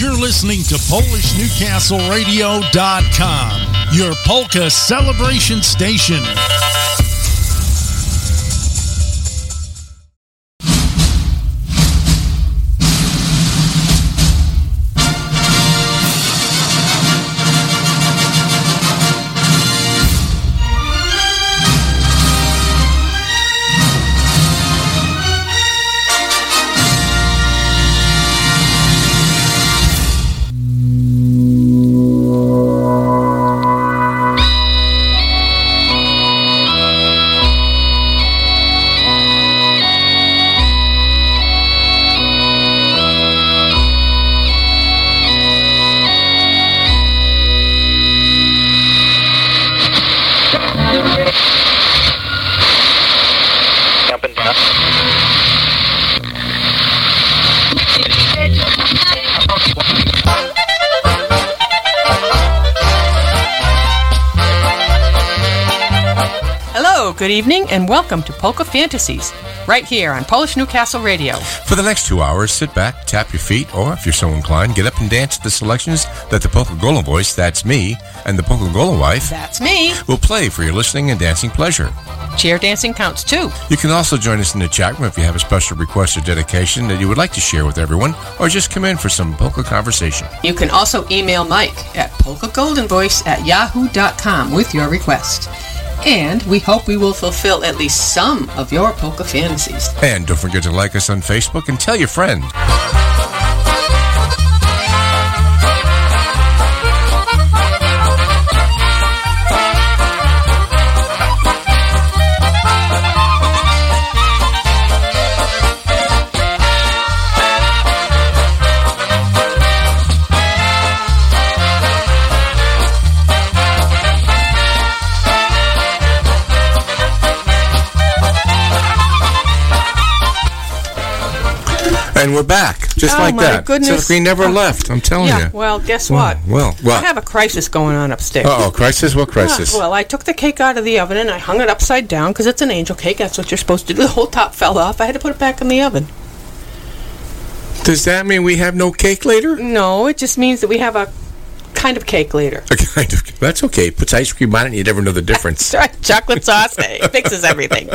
You're listening to PolishNewcastleRadio.com, your polka celebration station. Good evening, and welcome to Polka Fantasies, right here on Polish Newcastle Radio. For the next two hours, sit back, tap your feet, or if you're so inclined, get up and dance to the selections that the Polka Golden Voice, that's me, and the Polka Golem wife, that's me, will play for your listening and dancing pleasure. Chair dancing counts too. You can also join us in the chat room if you have a special request or dedication that you would like to share with everyone, or just come in for some polka conversation. You can also email Mike at polkagoldenvoice at yahoo.com with your request. And we hope we will fulfill at least some of your polka fantasies. And don't forget to like us on Facebook and tell your friends. And we're back, just oh like my that. Goodness. So we never oh. left. I'm telling yeah, you. Well, guess what? Well, well, I have a crisis going on upstairs. oh, crisis? What crisis? Ah, well, I took the cake out of the oven and I hung it upside down because it's an angel cake. That's what you're supposed to do. The whole top fell off. I had to put it back in the oven. Does that mean we have no cake later? No, it just means that we have a kind of cake later. A kind of. That's okay. Puts ice cream on it and you never know the difference. Chocolate sauce it fixes everything.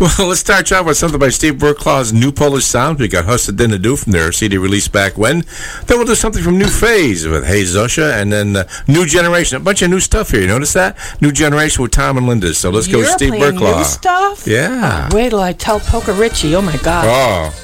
well, let's start off with something by Steve Burklaw's New Polish Sound. We got Hussa Dinna Do from their CD release back when. Then we'll do something from New Phase with Hey Zosha and then uh, New Generation. A bunch of new stuff here. You notice that? New Generation with Tom and Linda. So let's You're go Steve Burklaw. New stuff? Yeah. Oh, wait till I tell Polka Richie. Oh, my God. Oh.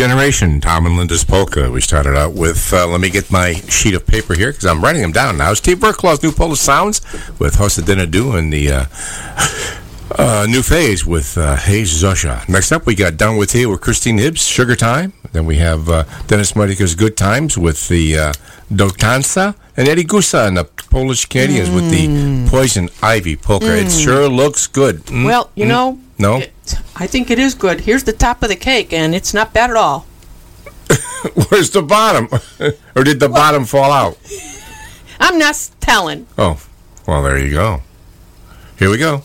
Generation, Tom and Linda's Polka. We started out with, uh, let me get my sheet of paper here because I'm writing them down now. Steve Burklaw's New Polish Sounds with Hosta Dinadu and the uh, uh, New Phase with uh, Hayes Zosha. Next up, we got Down With You with Christine Hibbs, Sugar Time. Then we have uh, Dennis Mudika's Good Times with the uh. And Eddie Gusa and the Polish Canadians with the Poison Ivy Polka. It sure looks good. Mm, Well, you mm. know, No? it- I think it is good. Here's the top of the cake, and it's not bad at all. Where's the bottom? or did the bottom fall out? I'm not telling. Oh, well, there you go. Here we go.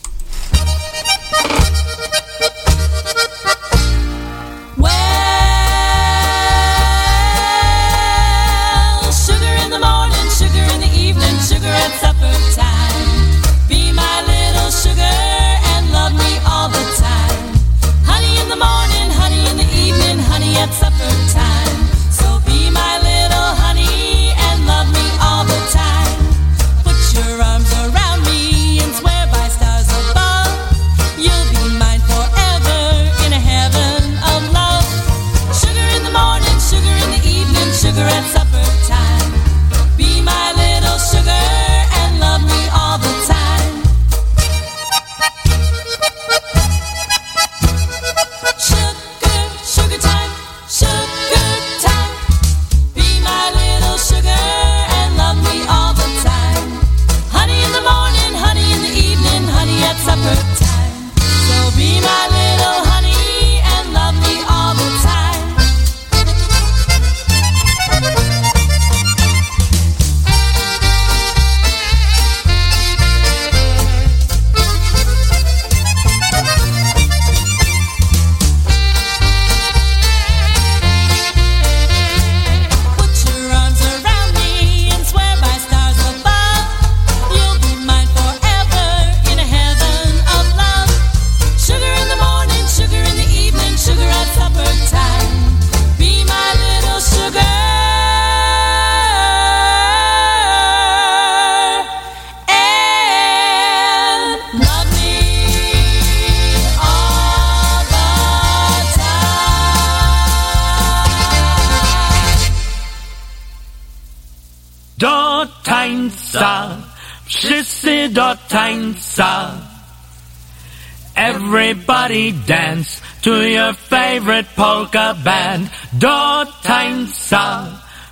favorite polka band. Do tańca,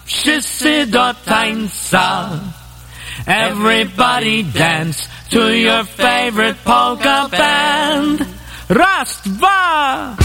wszyscy do tańca. Everybody dance to your favorite polka band. Raz, dwa!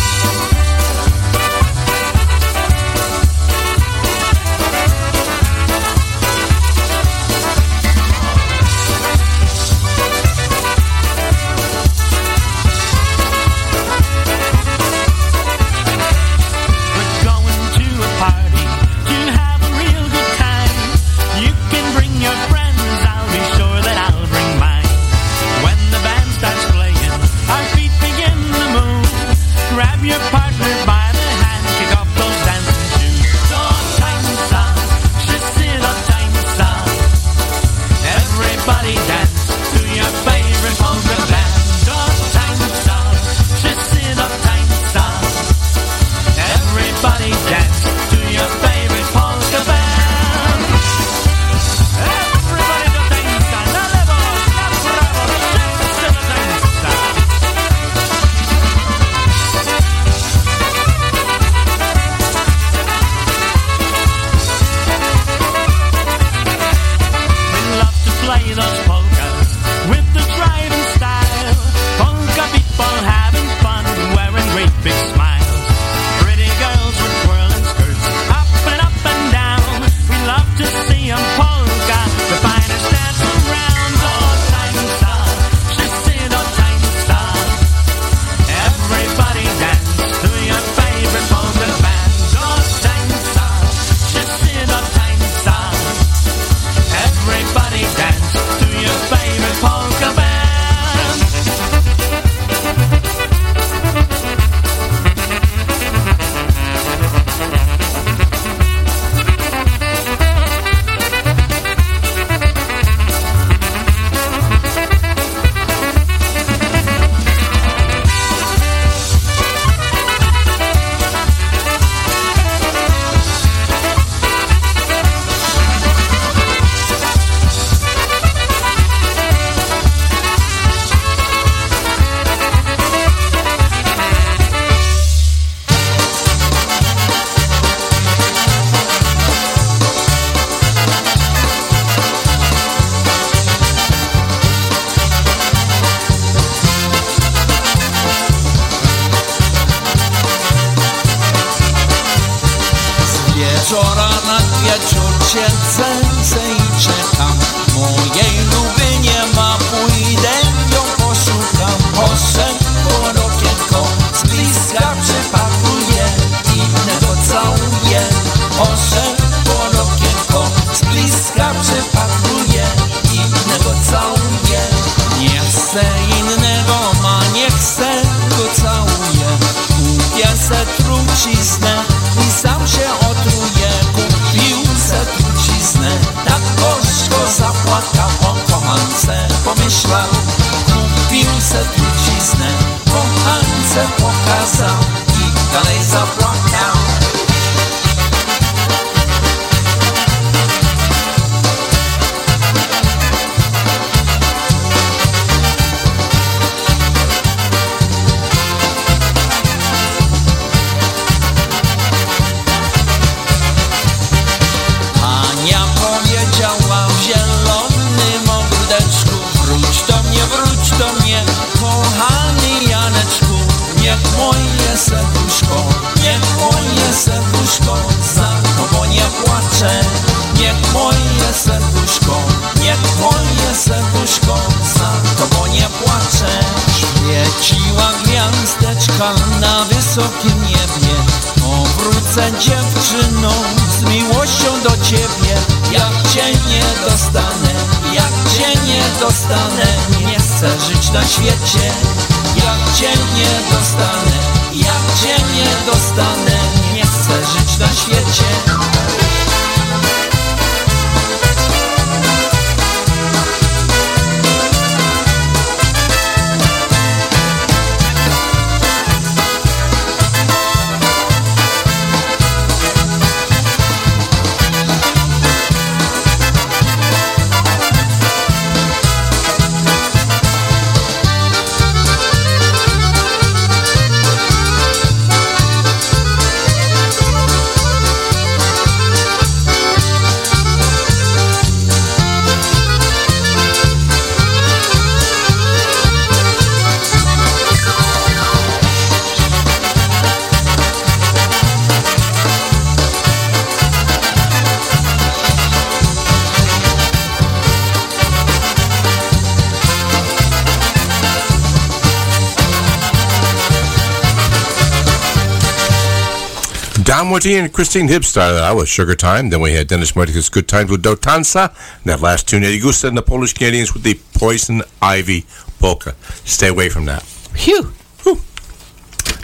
Woody and Christine Hibbs started out with Sugar Time. Then we had Dennis Martin's Good Times with Dotansa. And that last tune, Eddie Gusta and the Polish Canadians with the Poison Ivy Polka. Stay away from that. Phew.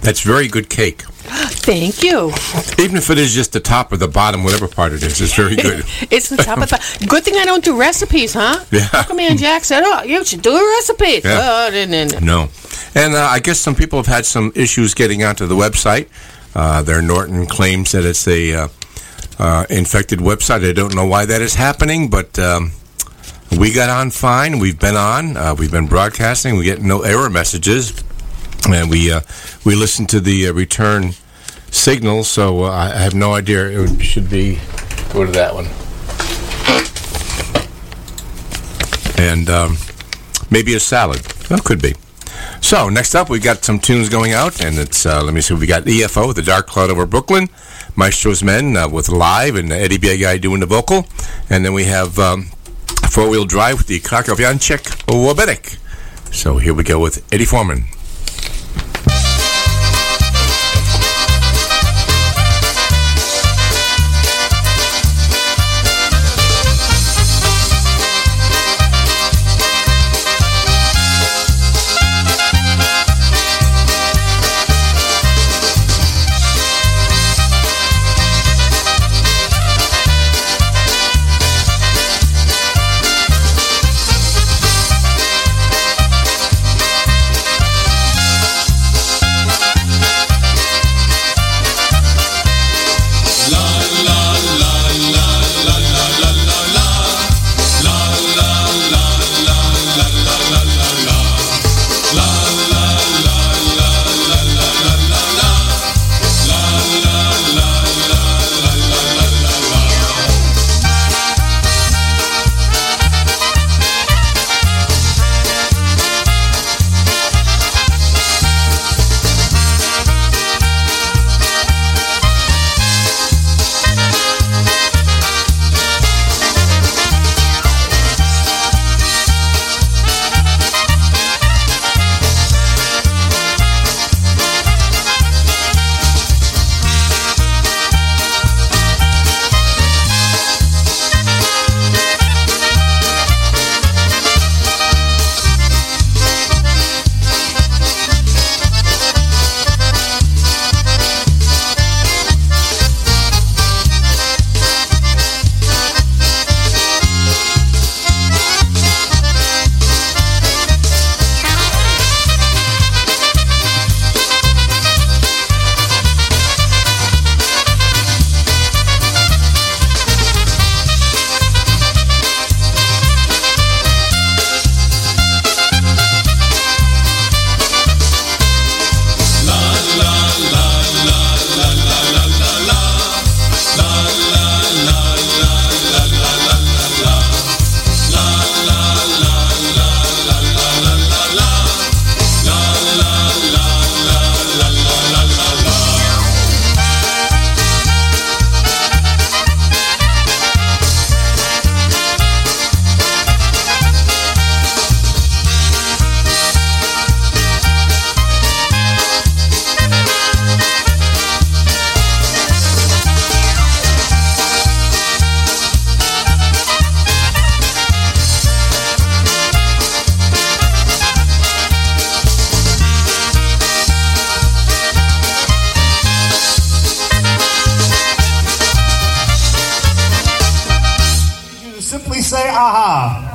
That's very good cake. Thank you. Even if it is just the top or the bottom, whatever part it is, it's very good. It's the top of the. Good thing I don't do recipes, huh? Yeah. Come man Jack said, "Oh, you should do a recipe"? Yeah. Oh, didn't. didn't. No. And uh, I guess some people have had some issues getting onto the website. Uh, their Norton claims that it's a uh, uh, infected website. I don't know why that is happening, but um, we got on fine. We've been on. We've been broadcasting. We get no error messages, and we we listen to the return signal. So I have no idea. It should be go to that one. And um, maybe a salad. Well, could be. So next up, we got some tunes going out, and it's uh, let me see. We got EFO, with the Dark Cloud over Brooklyn, Maestro's Men uh, with live, and Eddie B. guy doing the vocal, and then we have um, four wheel drive with the Krakowianchek Wobenek. So here we go with Eddie Forman.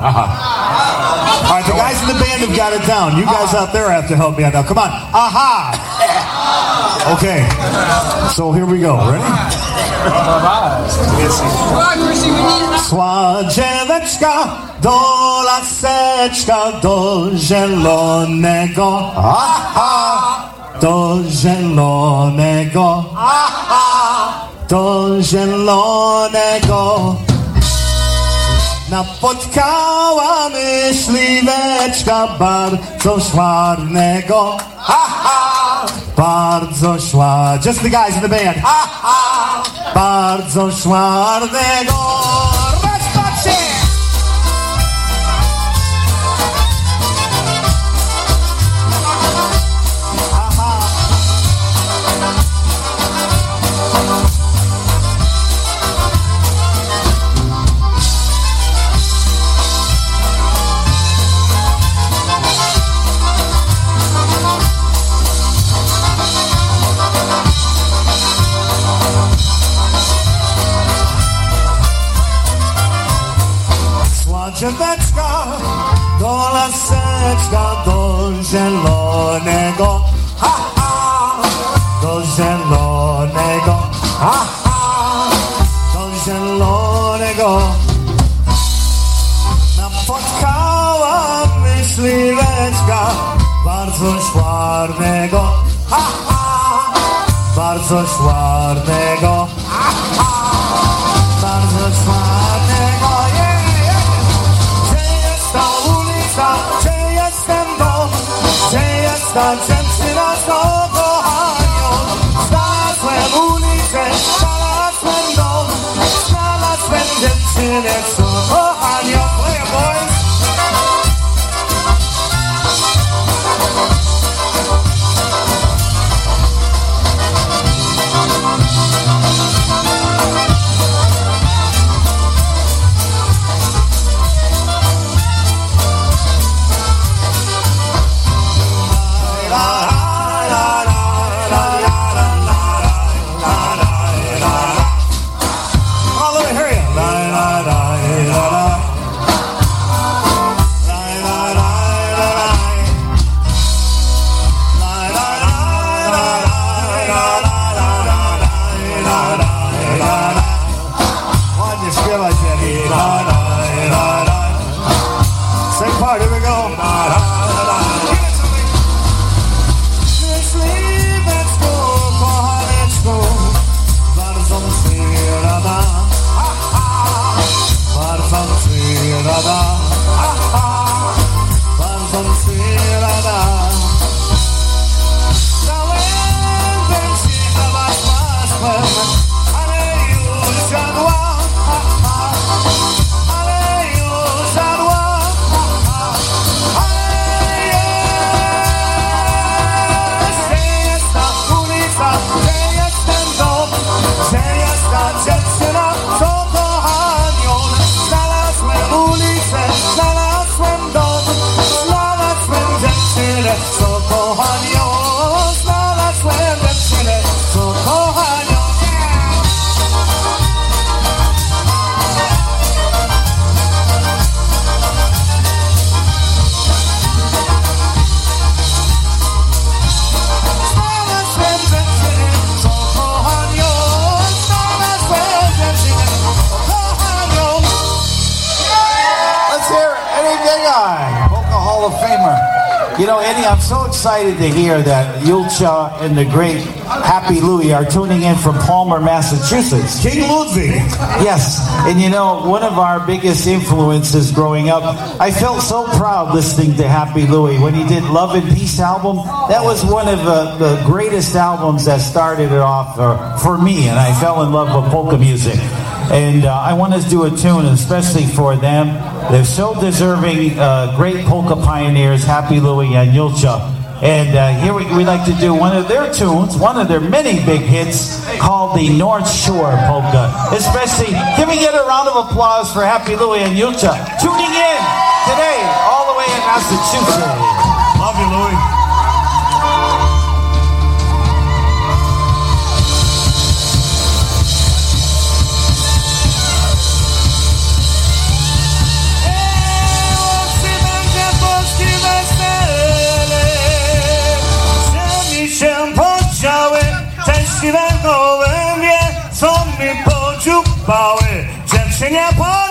Aha. Aha. All right, the guys in the band have got it down. You guys out there have to help me out now. Come on. Aha. Okay. So here we go. Ready? Szła dzieweczka do laseczka, do zielonego. Aha. Do zielonego. Aha. Do zielonego. Napotkała myśliweczka bardzo szwarnego. Ha, ha, bardzo szła. Just the guys in the band. Ha, ha, bardzo szwarnego. Raz, drzeweczka, do laseczka, do zielonego, ha, ha, do zielonego, ha, ha, do zielonego. Napotkała myśliweczka, bardzo szwarnego, ha, ha, bardzo szwarnego. 但。honey. You know, Eddie, I'm so excited to hear that Julcia and the great Happy Louie are tuning in from Palmer, Massachusetts. King Ludwig. Yes, and you know, one of our biggest influences growing up, I felt so proud listening to Happy Louie when he did Love and Peace album. That was one of the, the greatest albums that started it off uh, for me, and I fell in love with polka music. And uh, I want to do a tune, especially for them. They're so deserving, uh, great polka pioneers, Happy Louie and Julcia. And uh, here we, we like to do one of their tunes, one of their many big hits called the North Shore Polka. Especially, can we get a round of applause for Happy Louie and Julcia tuning in today, all the way in Massachusetts. Love you, Louie. Się podziały, szczęśliwe gołębie, co mi podziupały, dziewczynie po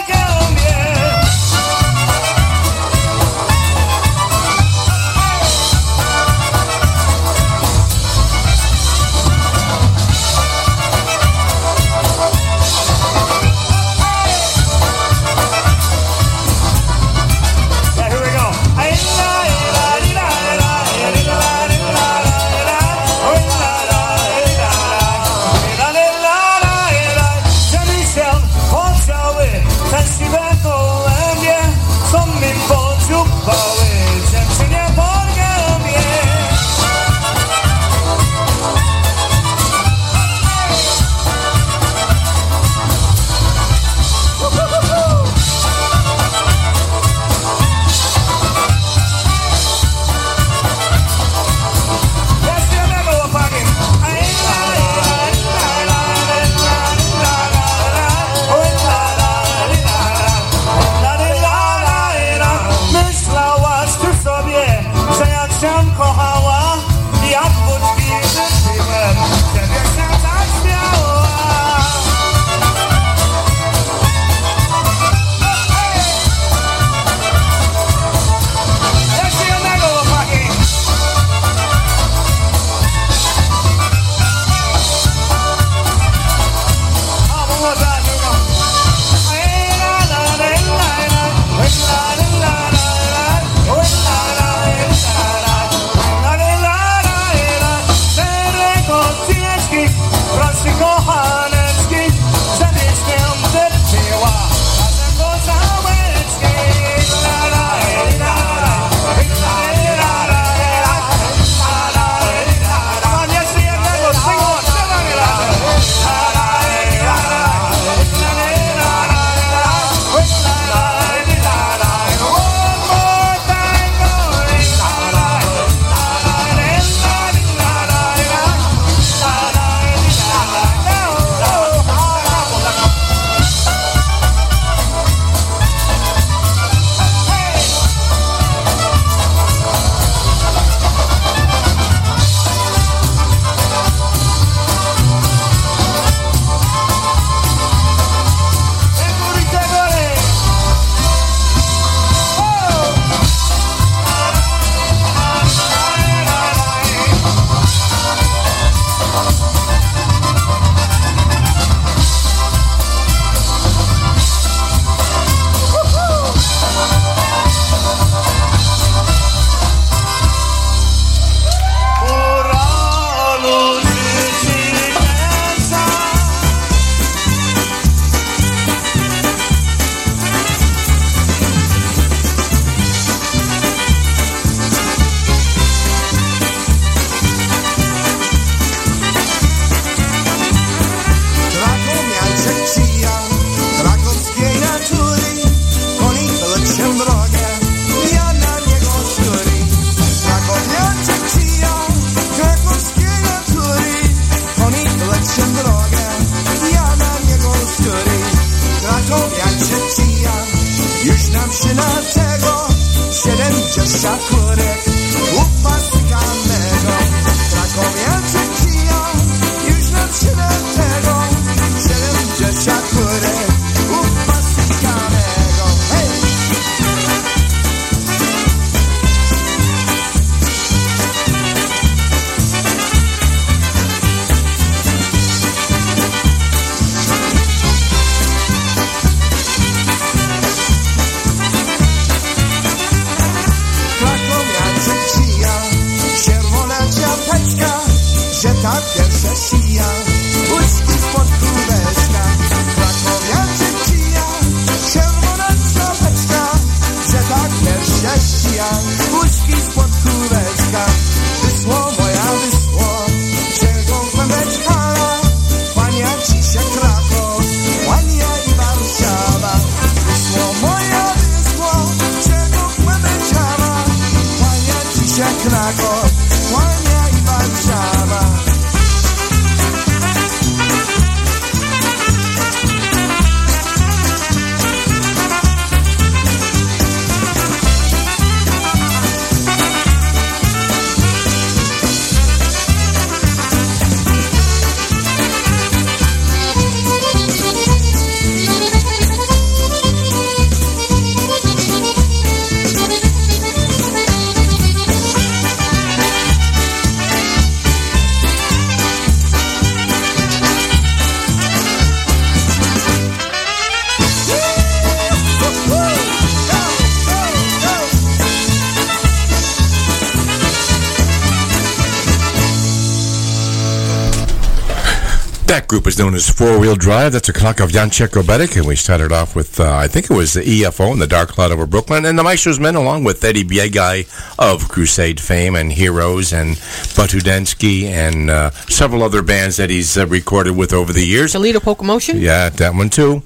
group is known as Four Wheel Drive. That's a clock of Jacek Obetic, and we started off with, uh, I think it was the EFO and the Dark Cloud over Brooklyn, and the Maestro's Men, along with Eddie Biegai of Crusade fame and Heroes, and Batudensky, and uh, several other bands that he's uh, recorded with over the years. Toledo Polka Motion? Yeah, that one too.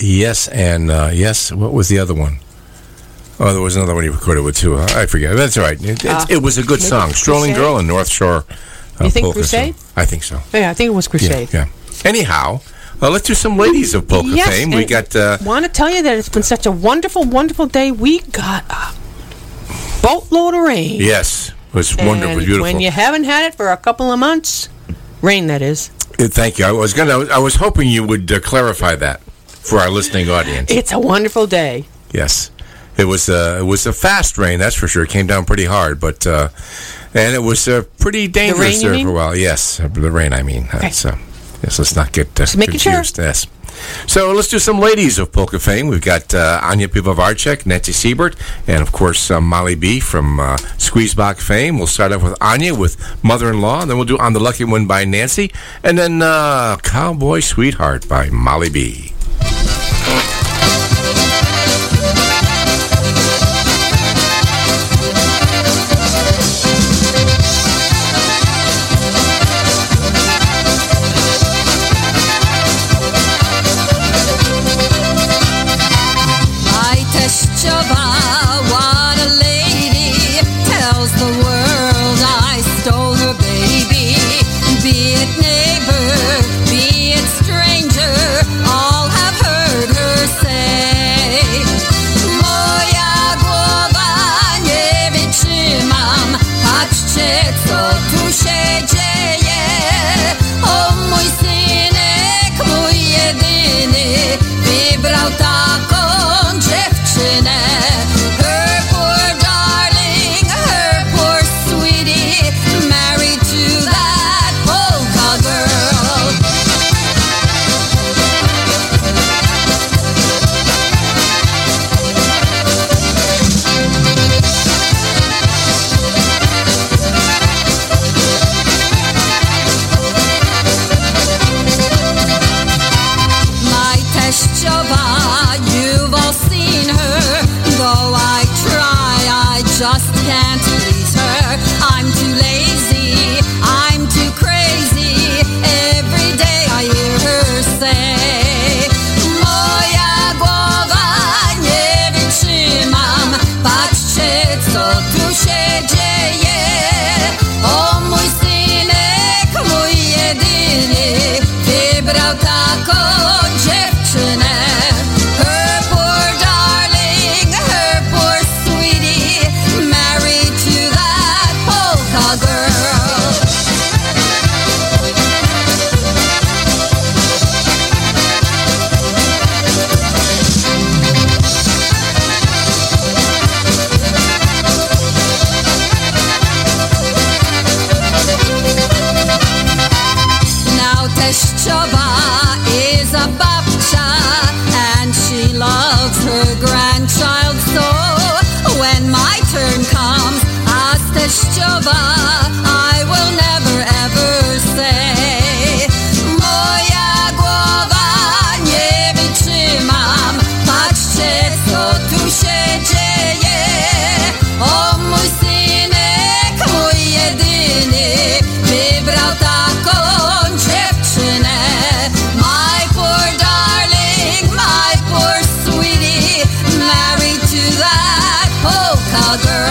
Yes, and uh, yes, what was the other one? Oh, there was another one he recorded with too. I forget. That's all right. It, it, Uh, it was a good song, "Strolling Girl" in North Shore. Uh, You think polka song. Crusade? I think so. Yeah, I think it was Crusade. Yeah. yeah. Anyhow, uh, let's do some ladies of polka Yes, fame. We got uh, want to tell you that it's been such a wonderful, wonderful day. We got a boatload of rain. yes, it was And wonderful, beautiful. When you haven't had it for a couple of months, rain that is. Uh, Thank you. I was gonna. I was hoping you would uh, clarify that for our listening audience. It's a wonderful day. Yes, it was. Uh, it was a fast rain, that's for sure. It came down pretty hard, but uh, and it was uh, pretty dangerous you there for a while. Yes, uh, the rain. I mean, That's, uh, yes. Let's not get uh, making sure. confused. Yes. So let's do some ladies of polka fame. We've got uh, Anya Pivovarczyk, Nancy Siebert, and of course uh, Molly B from uh, Squeezebox fame. We'll start off with Anya with Mother-in-Law, and then we'll do On the Lucky One by Nancy, and then uh, Cowboy Sweetheart by Molly B. a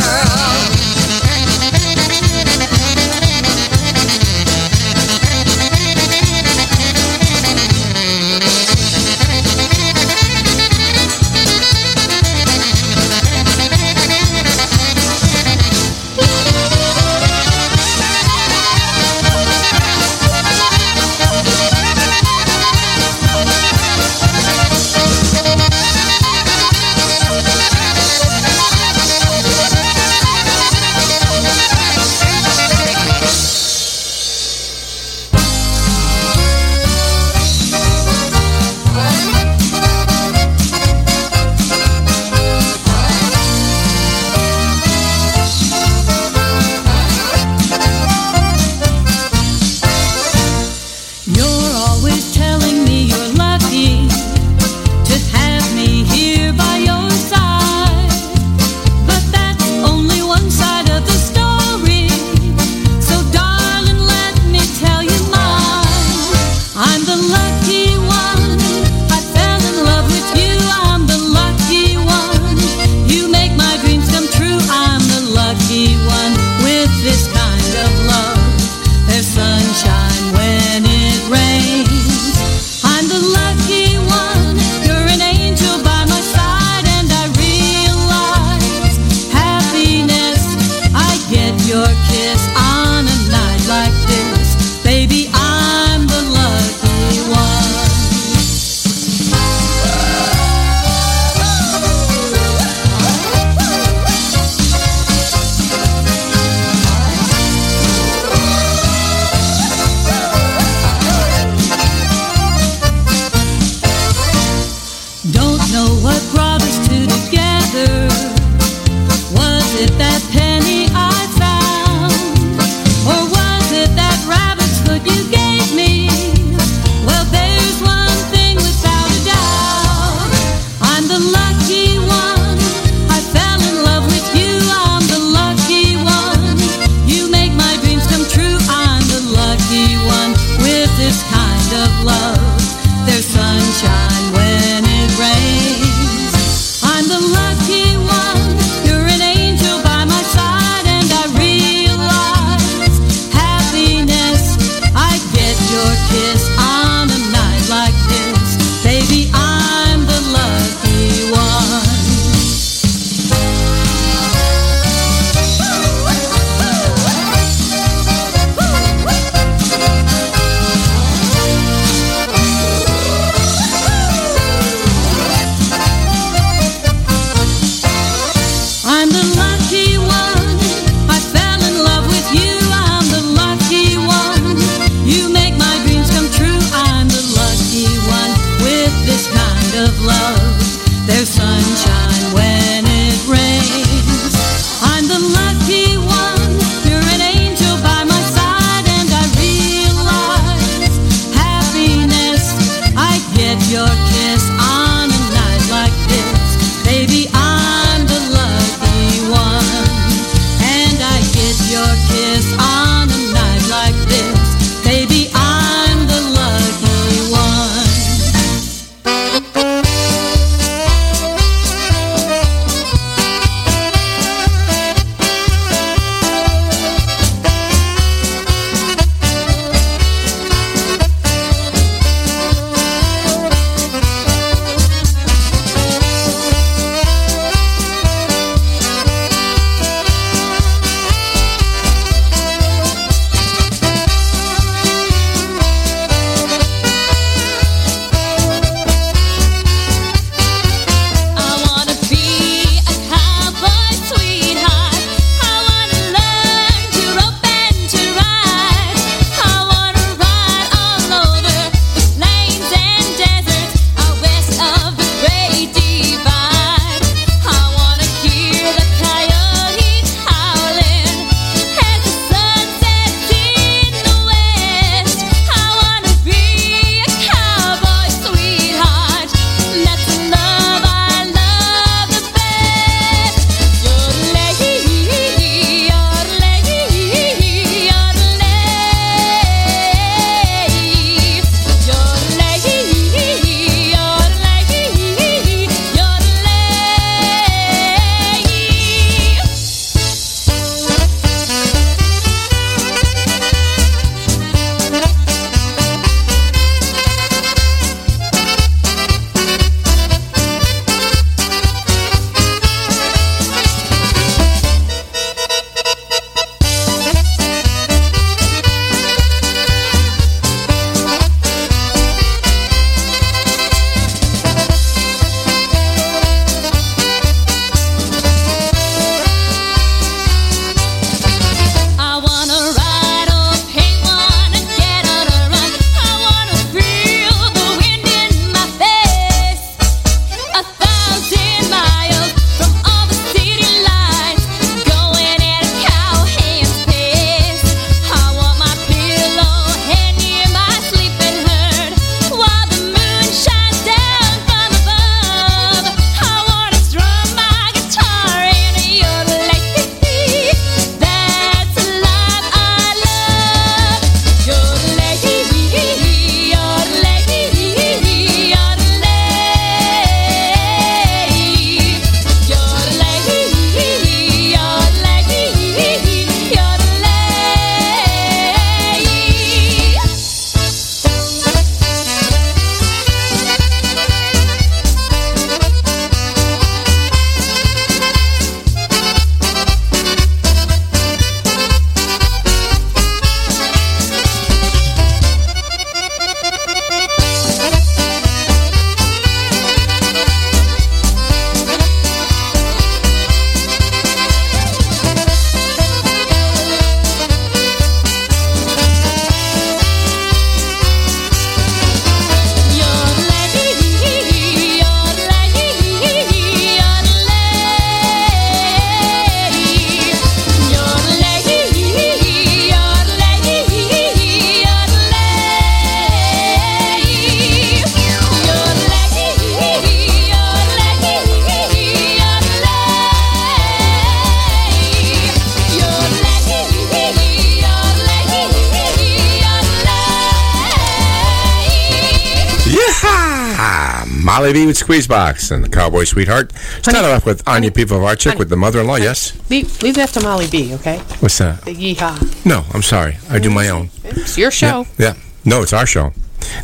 Ah, Molly B with Squeezebox and the Cowboy Sweetheart. Started off with Anya Pivovarchik with the mother-in-law. Yes. Leave, leave that to Molly B, okay? What's that? The yeehaw. No, I'm sorry. I do my own. It's your show. Yeah. No, it's our show.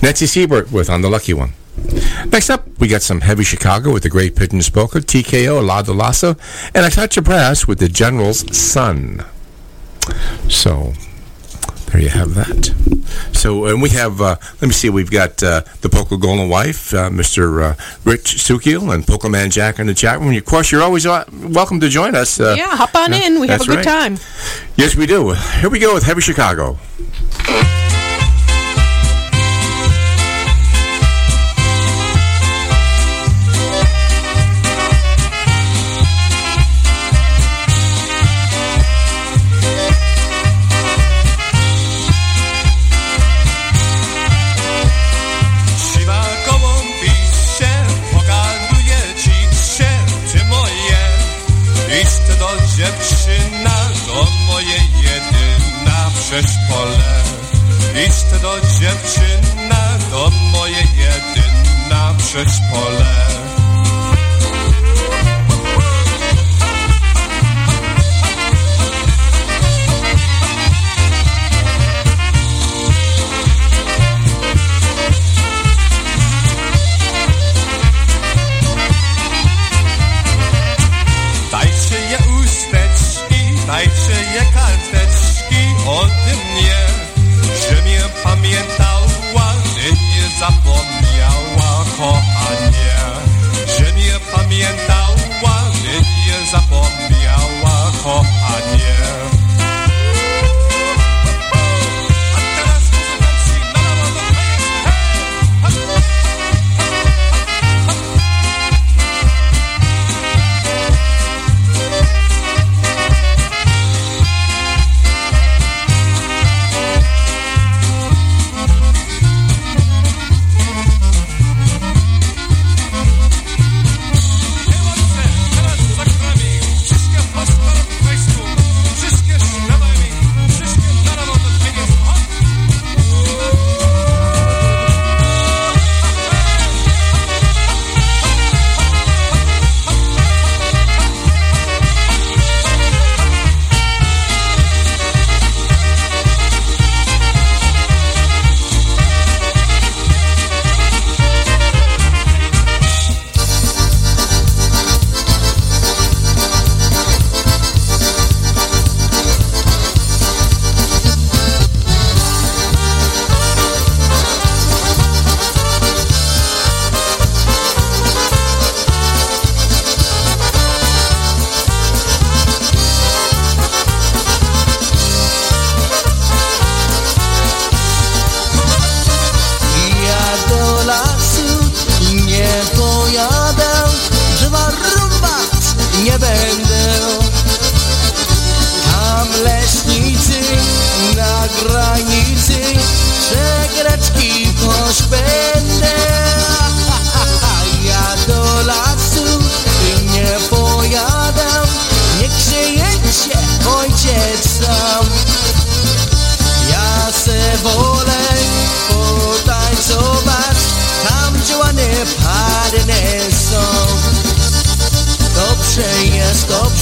Nancy Siebert with On the Lucky One. Next up, we got some Heavy Chicago with the Great Pigeon Spoker, TKO, La Delasso, and a touch of brass with the General's Son. So, there you have that. So, and we have, uh, let me see, we've got uh, the Polka Golden Voice, uh, Mr. Uh, Rich Sukiel, and Polka Man Jack in the chat room. Of course, you're always uh, welcome to join us. Uh, yeah, hop on in. We have a good right. time. Yes, we do. Here we go with Heavy Chicago. Dziewczyna, to moje jedyna przez pole. Idź do dziewczyna, to moje jedyna przez pole.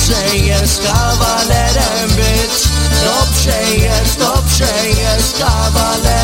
Dobrze jest kawalerem być. Dobrze jest, dobrze jest kawalerem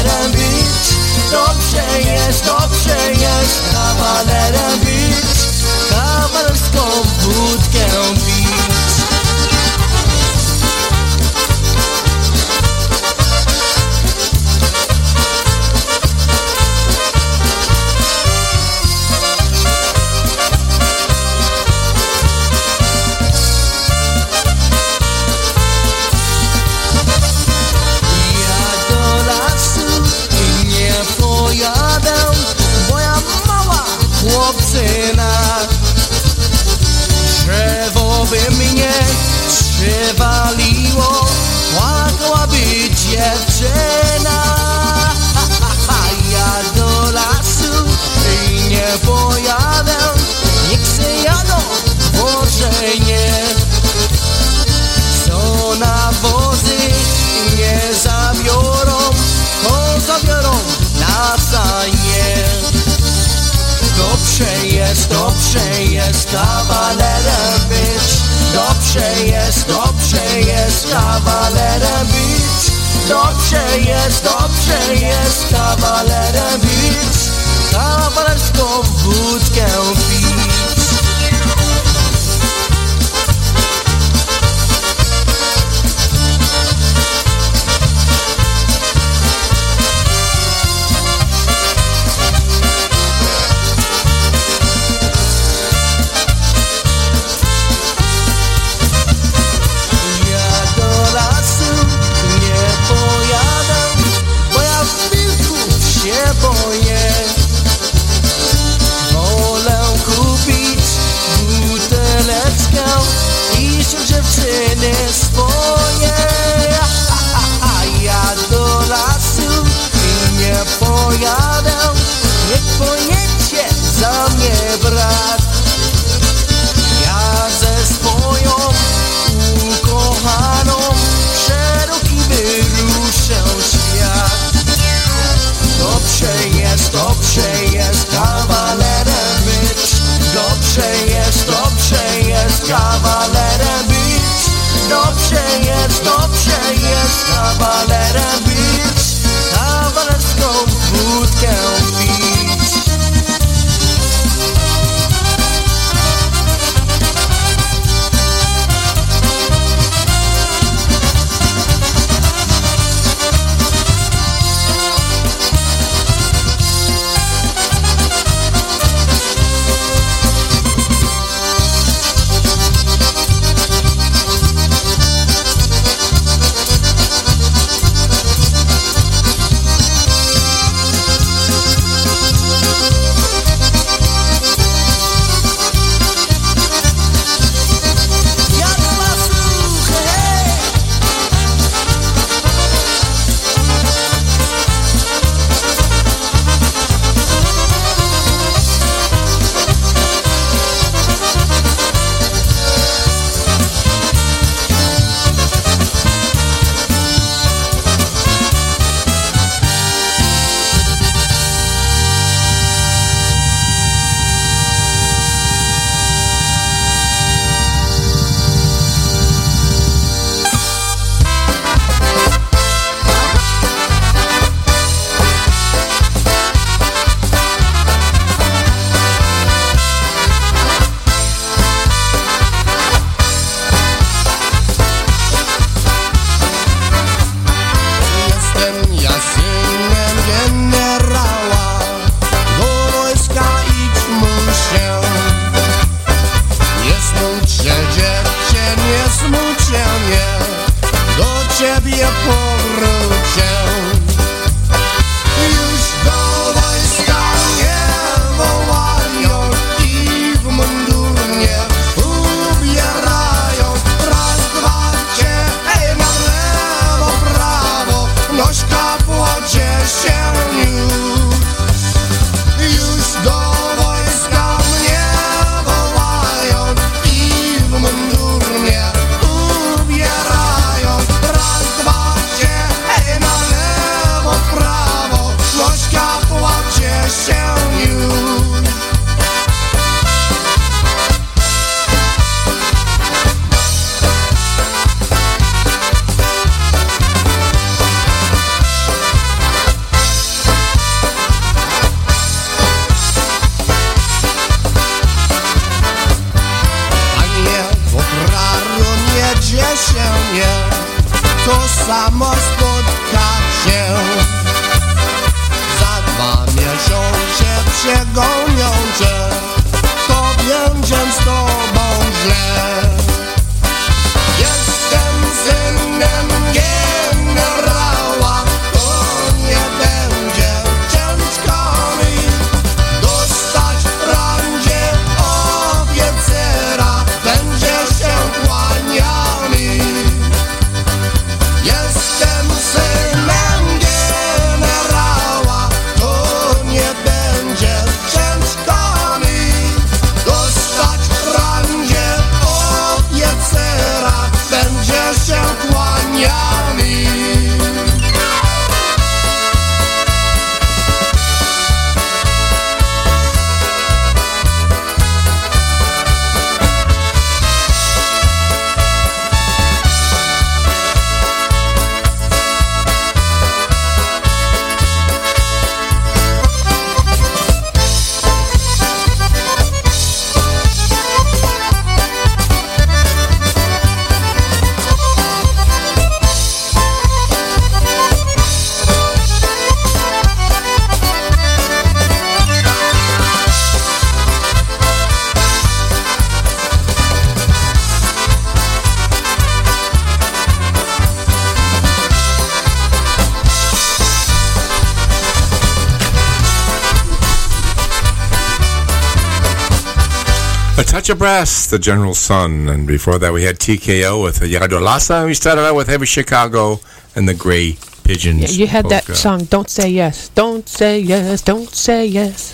Touch of Brass, The General Son. And before that, we had TKO with Yado Lassa. We started out with Heavy Chicago and the Gray Pigeons. Yeah, you had that song, Don't Say Yes. Don't say yes, don't say yes.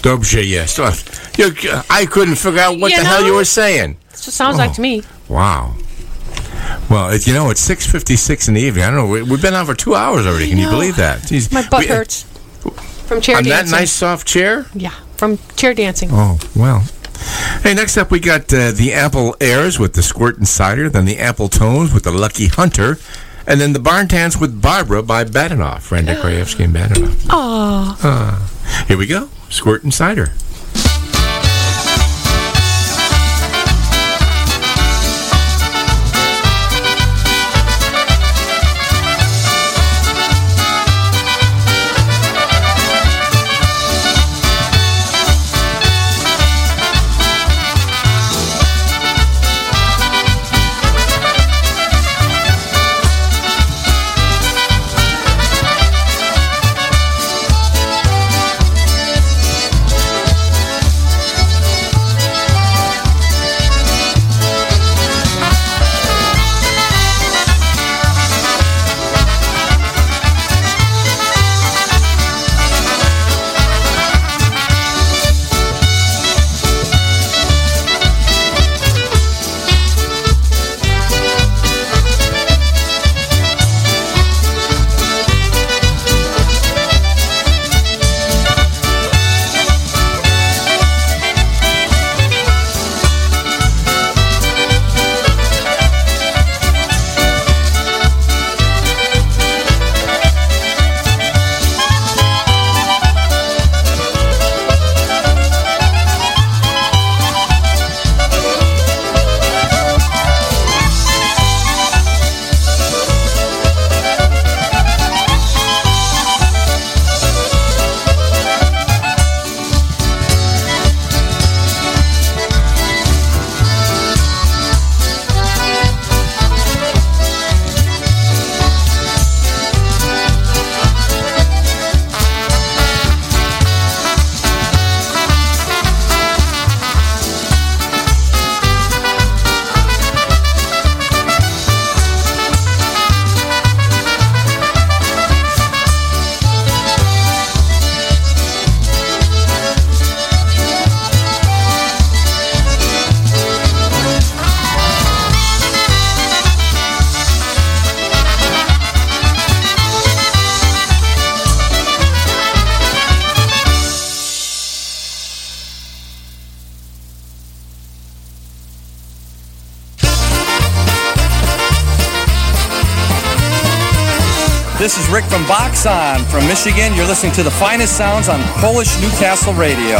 Dobrze, yes. Oh, I couldn't figure out what You the hell you were saying. That's what it sounds like Oh. to me. Wow. Well, it, you know, it's 6.56 in the evening. I don't know. We, we've been on for two hours already. Can you believe that? Jeez. My butt We- uh, hurts. From chair dancing. On that nice soft chair? Yeah, from chair dancing. Oh, well. Hey, next up we got uh, the Apple Airs with the Squirt and Cider, then the Apple Tones with the Lucky Hunter, and then the Barn Dance with Barbara by Badenoff, Randy Krajewski and Badenoff. Aw. Uh, here we go. Squirt and Cider. From Michigan. You're listening to the finest sounds on Polish Newcastle Radio.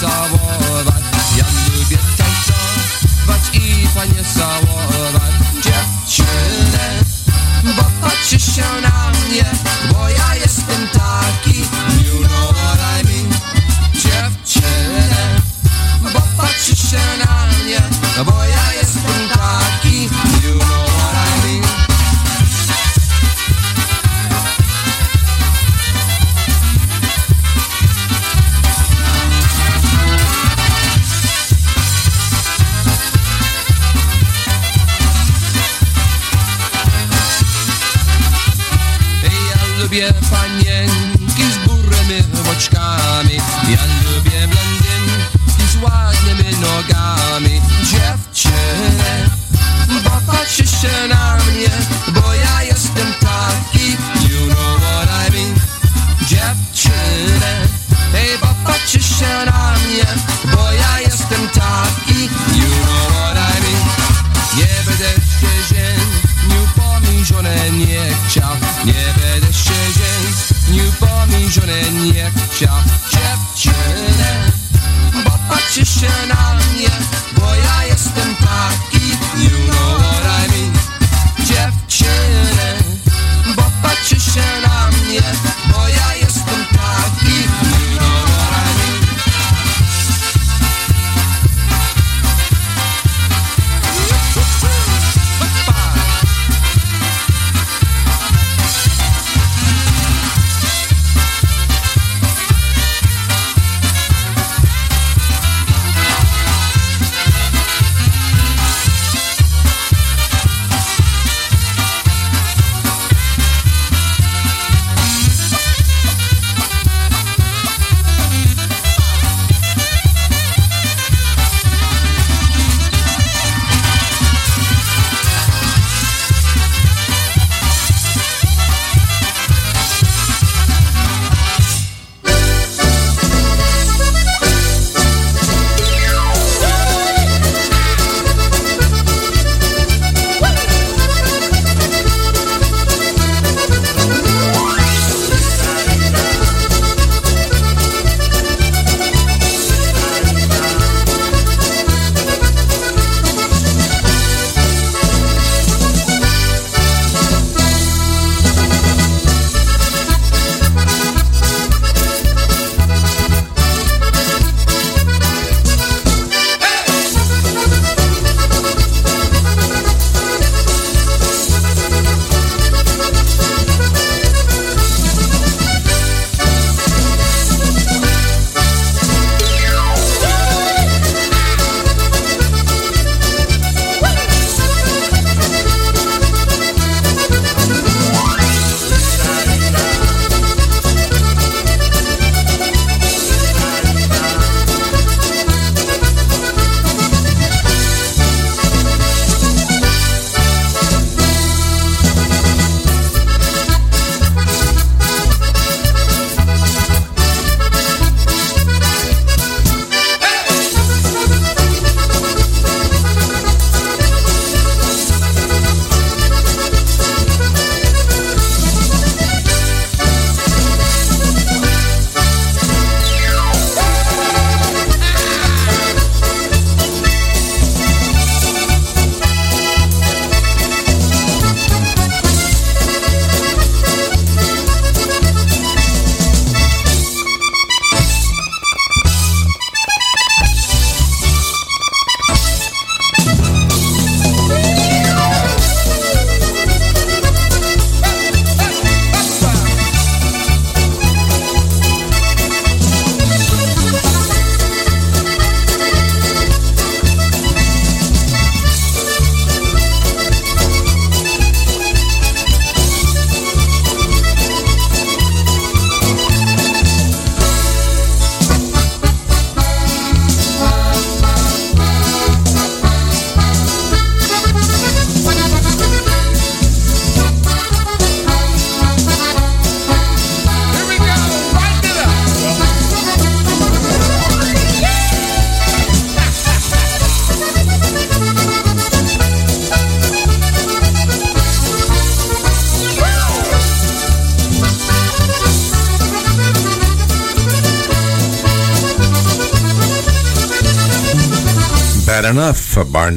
Panie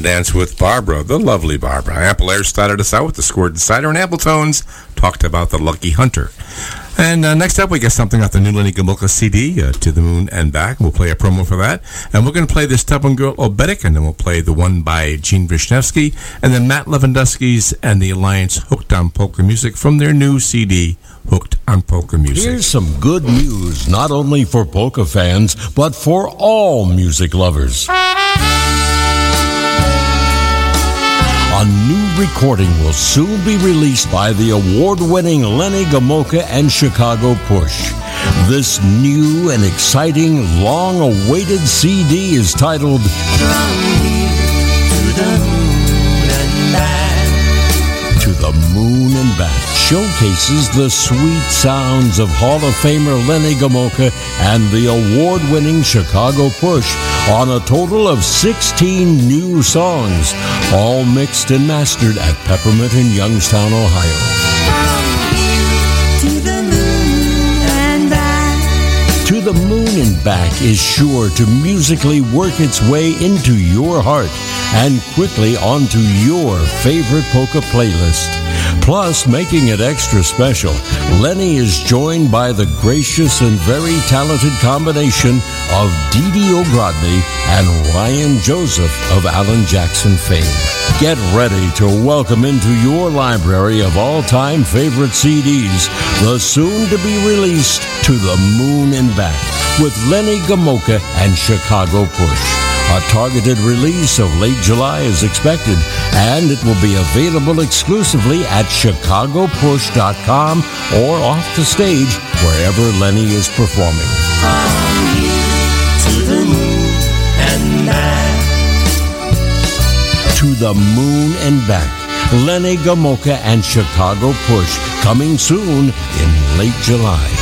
Dance with Barbara, the lovely Barbara. Apple Air started us out with the Squirt Cider and Apple Tones talked about the Lucky Hunter. And uh, next up, we get something off the new Lenny Gomulka CD, uh, To the Moon and Back. We'll play a promo for that. And we're going to play this Stubborn Girl Obetic, and then we'll play the one by Gene Vishnevsky, and then Matt Lewandowski's and the Alliance Hooked on Polka Music from their new CD, Hooked on Polka Music. Here's some good news, not only for polka fans, but for all music lovers. A new recording will soon be released by the award winning Lenny Gomulka and Chicago Push. This new and exciting, long awaited CD is titled the Moon and Back showcases the sweet sounds of Hall of Famer Lenny Gomulka and the award winning Chicago Push on a total of 16 new songs, all mixed and mastered at Peppermint in Youngstown, Ohio. Back is sure to musically work its way into your heart and quickly onto your favorite polka playlist. Plus, making it extra special, Lenny is joined by the gracious and very talented combination of Didi O'Grodney and Ryan Joseph of Alan Jackson fame. Get ready to welcome into your library of all-time favorite CDs the soon-to-be released To the Moon and Back with Lenny Gomulka and Chicago Push. A targeted release of late July is expected, and it will be available exclusively at chicagopush.com or off the stage wherever Lenny is performing. To the Moon and Back. Lenny Gomulka and Chicago Push coming soon in late July.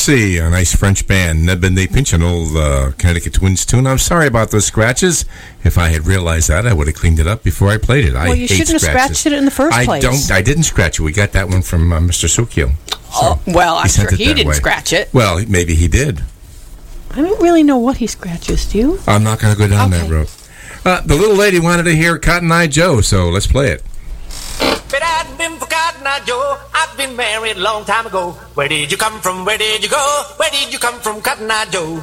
Marcy, a nice French band. Neb and they pinch an old uh, Connecticut Twins tune. I'm sorry about those scratches. If I had realized that, I would have cleaned it up before I played it. I Well, you hate shouldn't have scratched it in the first place. I don't. I didn't scratch it. We got that one from uh, Mr. Sukio. Oh, well, I'm sure he didn't way. scratch it. Well, maybe he did. I don't really know what he scratches, do you? I'm not going to go down that road. Uh, the little lady wanted to hear Cotton Eye Joe, so let's play it. Been Joe. I've been married a long time ago. Where did you come from? Where did you go? Where did you come from, Cotton Eye Joe?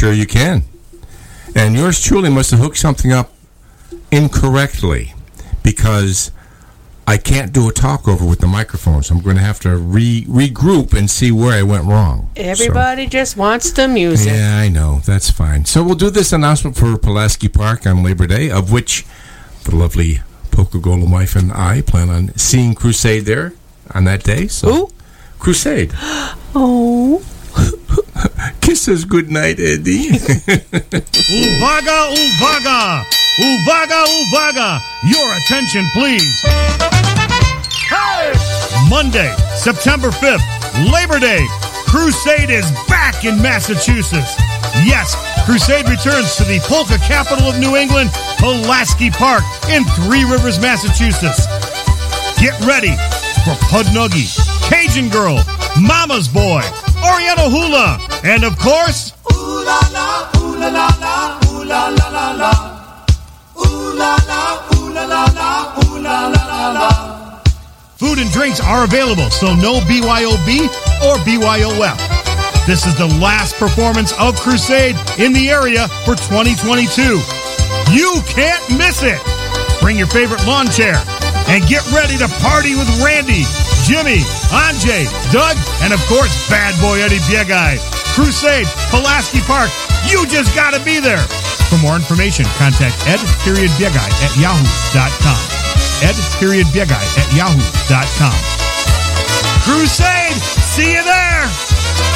Sure you can. And yours truly must have hooked something up incorrectly because I can't do a talkover with the microphone, so I'm going to have to re- regroup and see where I went wrong. Everybody just wants the music. Yeah, I know. That's fine. So we'll do this announcement for Pulaski Park on Labor Day, of which the lovely Golem wife and I plan on seeing Crusade there on that day. So Who? Crusade. Oh. Kisses good night, Eddie. Uvaga, Uvaga! Uvaga, Uvaga! Your attention, please. Monday, September 5th, Labor Day. Crusade is back in Massachusetts. Yes, Crusade returns to the polka capital of New England, Pulaski Park in Three Rivers, Massachusetts. Get ready for Pudnuggy, Cajun Girl, Mama's Boy, Oriental Hula, and of course, Ooh la la, ooh la la la, ooh la la la la. Ooh la la, ooh la la la, ooh la la la la. Food and drinks are available, so no BYOB or BYOF. This is the last performance of Crusade in the area for 2022. You can't miss it. Bring your favorite lawn chair and get ready to party with Randy, Jimmy, Anjay, Doug, and of course, bad boy Eddie Biegai. Crusade, Pulaski Park. You just got to be there. For more information, contact ed period biegai at yahoo.com. Ed period biegai at yahoo.com. Crusade, see you there.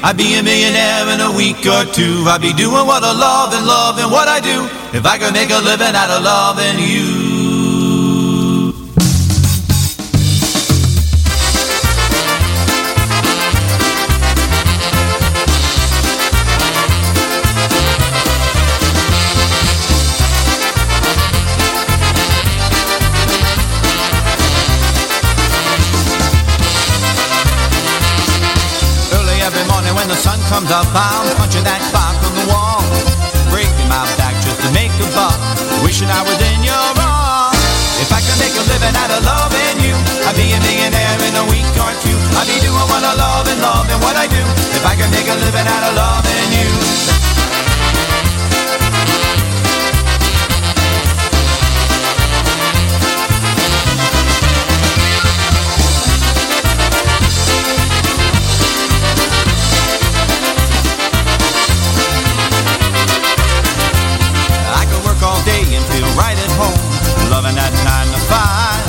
I'd be a millionaire in a week or two. I'd be doing what I love and loving what I do. If I could make a living out of loving you. The I'm punching that clock on the wall. Breaking my back just to make a buck. Wishing I was in your arms. If I could make a living out of loving you, I'd be a millionaire in a week or two. I'd be doing what I love and loving what I do. If I could make a living out of loving you. Loving that nine to five,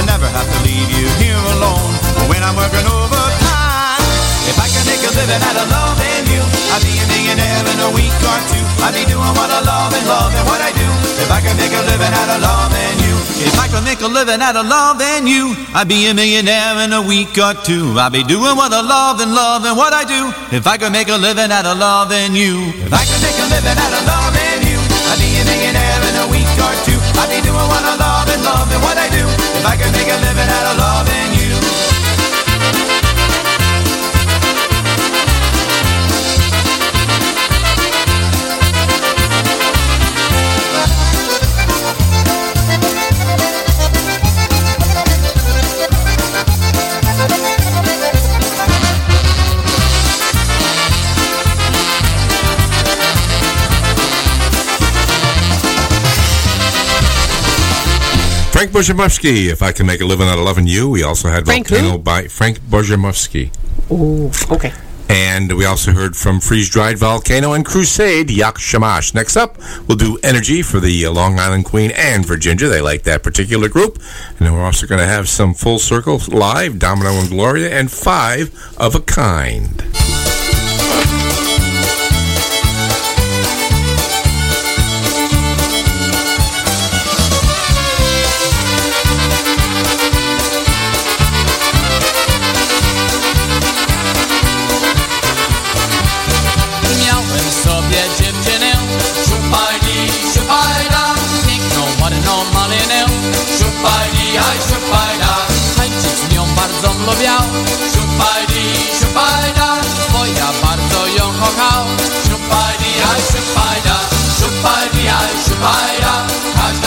and never have to leave you here alone when I'm working overtime. If I could make a living out of loving you, I'd be a millionaire in a week or two. I'd be doing what I love and loving what I do. If I could make a living out of loving you, if I could make a living out of loving you, I'd be a millionaire in a week or two. I'd be doing what I love and loving what I do. If I could make a living out of loving you, if I could make a living out of loving you, I'd be a millionaire in a week or two. I'd be doing what I love and loving what I do. If I could make a living out of loving Frank Bojamovsky, if I can make a living out of loving you. We also had Frank Volcano who? by Frank Bojamovsky. Oh, okay. And we also heard from Freeze Dried Volcano and Crusade Yak Shamash. Next up, we'll do Energy for the uh, Long Island Queen and for Ginger. They like that particular group. And then we're also going to have some Full Circle live, Domino and Gloria, and Five of a Kind.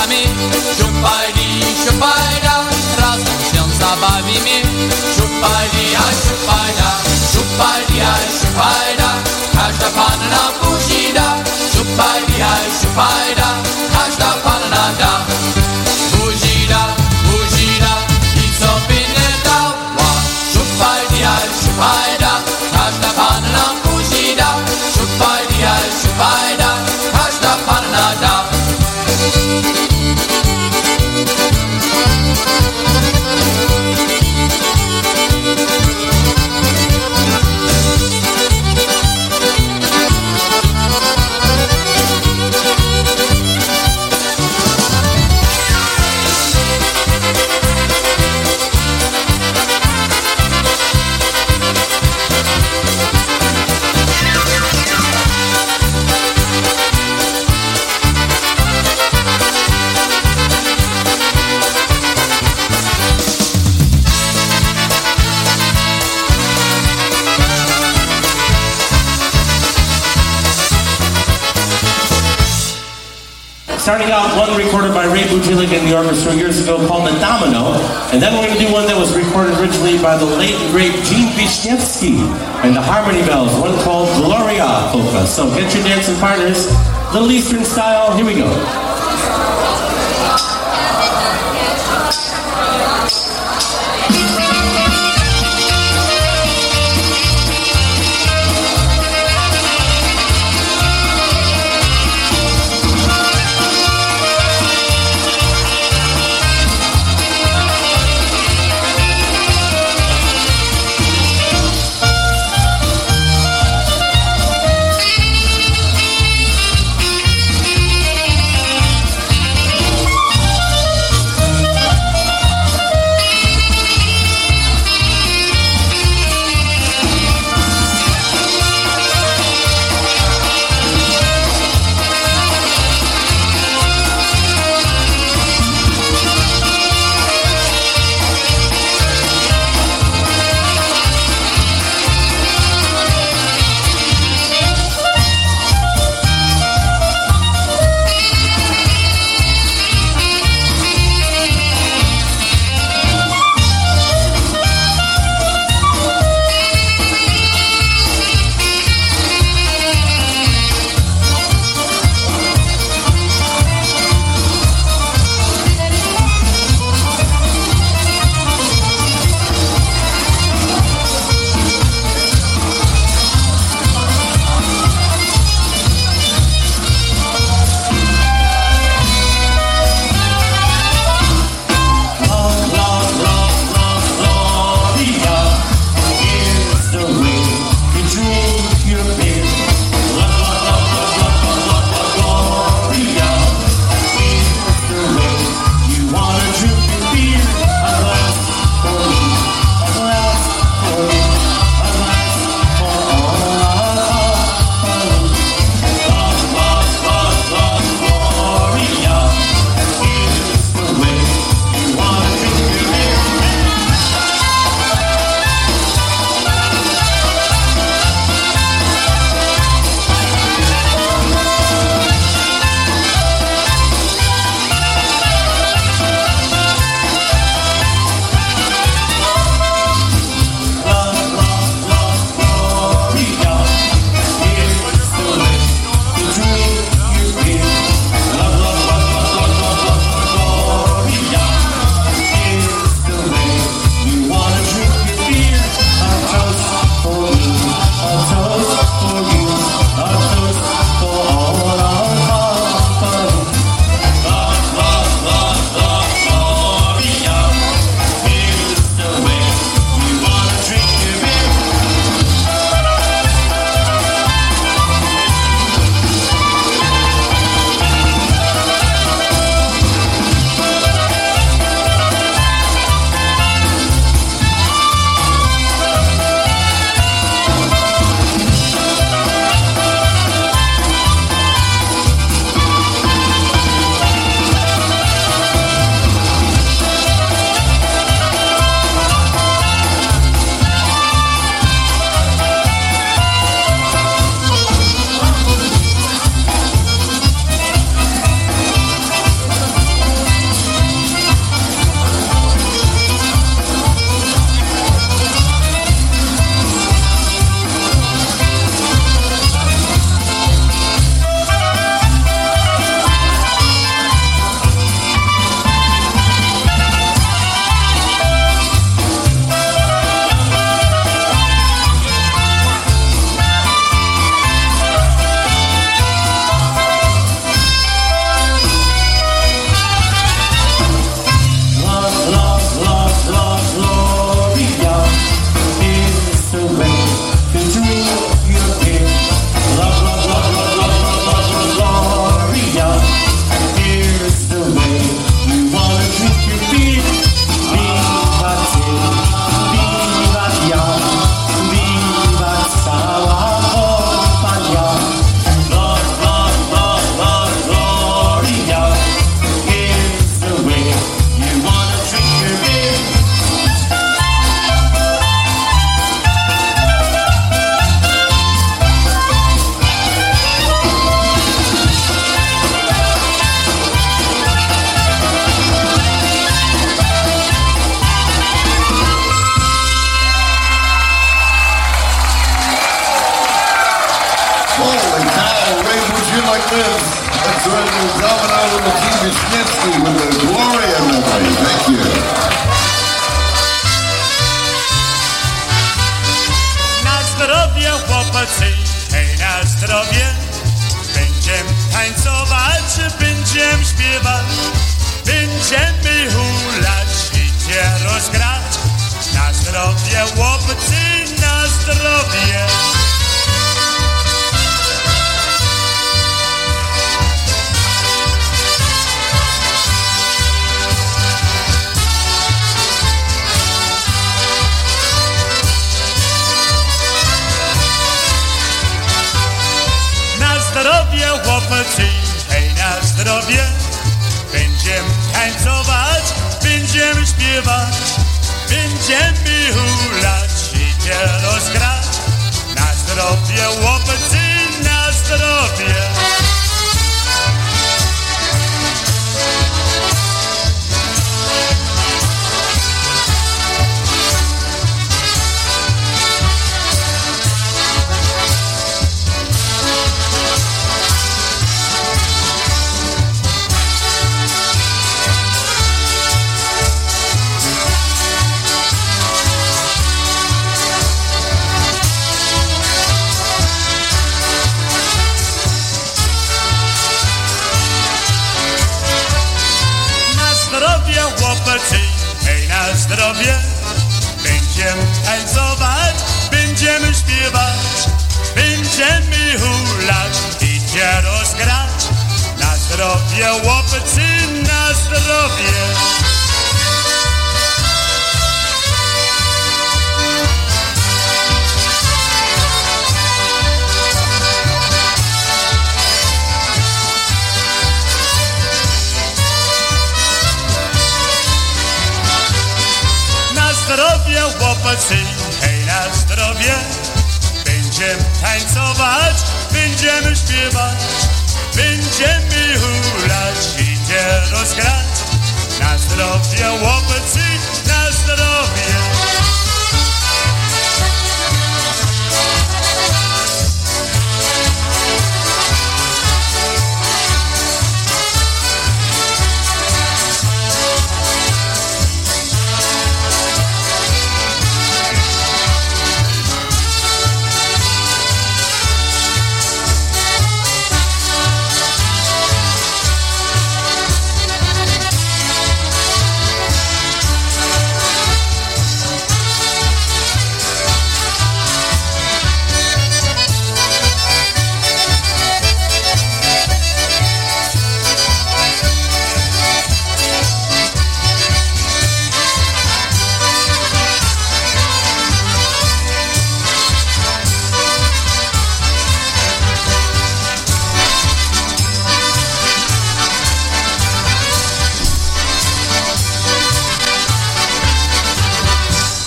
nami Šupajdi, šupajda, razem się zabawimy. Šupajdi, a šupajda, šupajdi, a šupajda Każda panna buzi da Šupajdi, a šupajda, każda panna da. Buzi da, buzi da, i co by nie dała? Šupajdi, Starting out, one recorded by Ray Budzilek and the orchestra years ago called The Domino. And then we're going to do one that was recorded originally by the late great Gene Wisniewski and the Harmony Bells, one called Gloria Polka. So get your dancing partners, Little Eastern style. Here we go.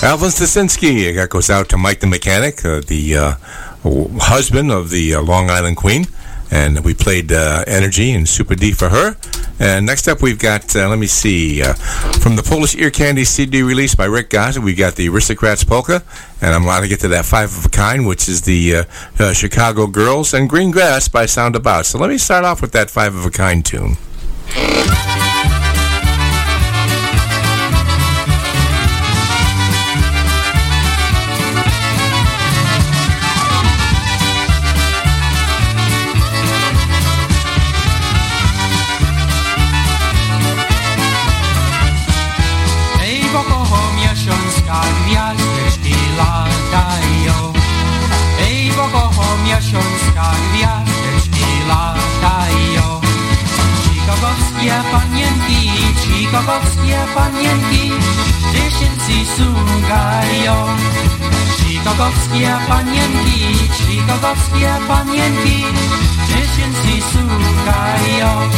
Alvin Stasinski that goes out to Mike the Mechanic, uh, the uh, husband of the uh, Long Island Queen. And we played uh, Energy and Super D for her. And next up, we've got, uh, let me see, from the Polish Ear Candy CD release by Rick Gaza, we've got the Aristocrats Polka. And I'm allowed to get to that five of a kind, which is the Chicago Girls and Green Grass by Sound About. So let me start off with that five of a kind tune. słuchają. Chicagowskie panienki, chicagowskie panienki, dziecięcy słuchają.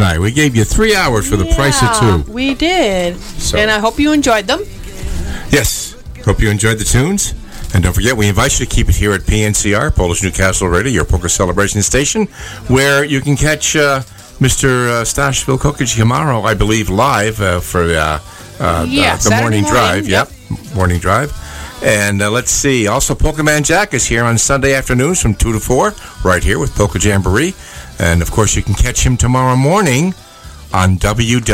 Tonight. We gave you three hours for the price of two. We did. So- And I hope you enjoyed them. Yes. Hope you enjoyed the tunes. And don't forget, we invite you to keep it here at PNCR, Polish Newcastle Radio, your polka celebration station, where you can catch uh, Mr. Uh, Stash Vilkokic tomorrow, I believe, live uh, for uh, uh, Yeah, the, the morning morning, drive. Yep, morning drive. And uh, let's see. Also, Pokemon Jack is here on Sunday afternoons from 2 to 4, right here with Polka Jamboree. And of course, you can catch him tomorrow morning on wwuh.org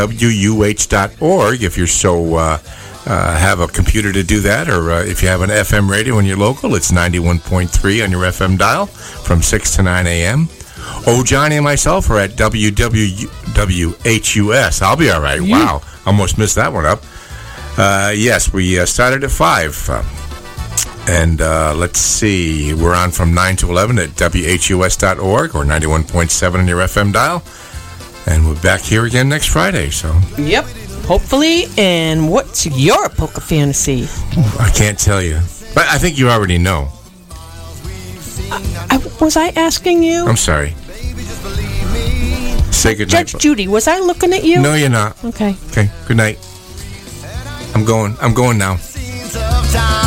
if you're so uh, uh, have a computer to do that, or uh, if you have an FM radio in your local, it's 91.3 on your FM dial from 6 to 9 a.m. Oh, Johnny and myself are at WWHUS. I'll be all right. Wow, almost missed that one up. Uh, yes, we uh, started at 5. And uh, let's see, we're on from 9 to 11 at WHUS.org or 91.7 on your FM dial. And we're back here again next Friday, so Yep. Hopefully. And what's your polka fantasy? I can't tell you. But I think you already know. I, was I asking you? I'm sorry. Say good night. Judge Judy, was I looking at you? No, you're not. Okay. Okay, good night. I'm going. I'm going now. of time.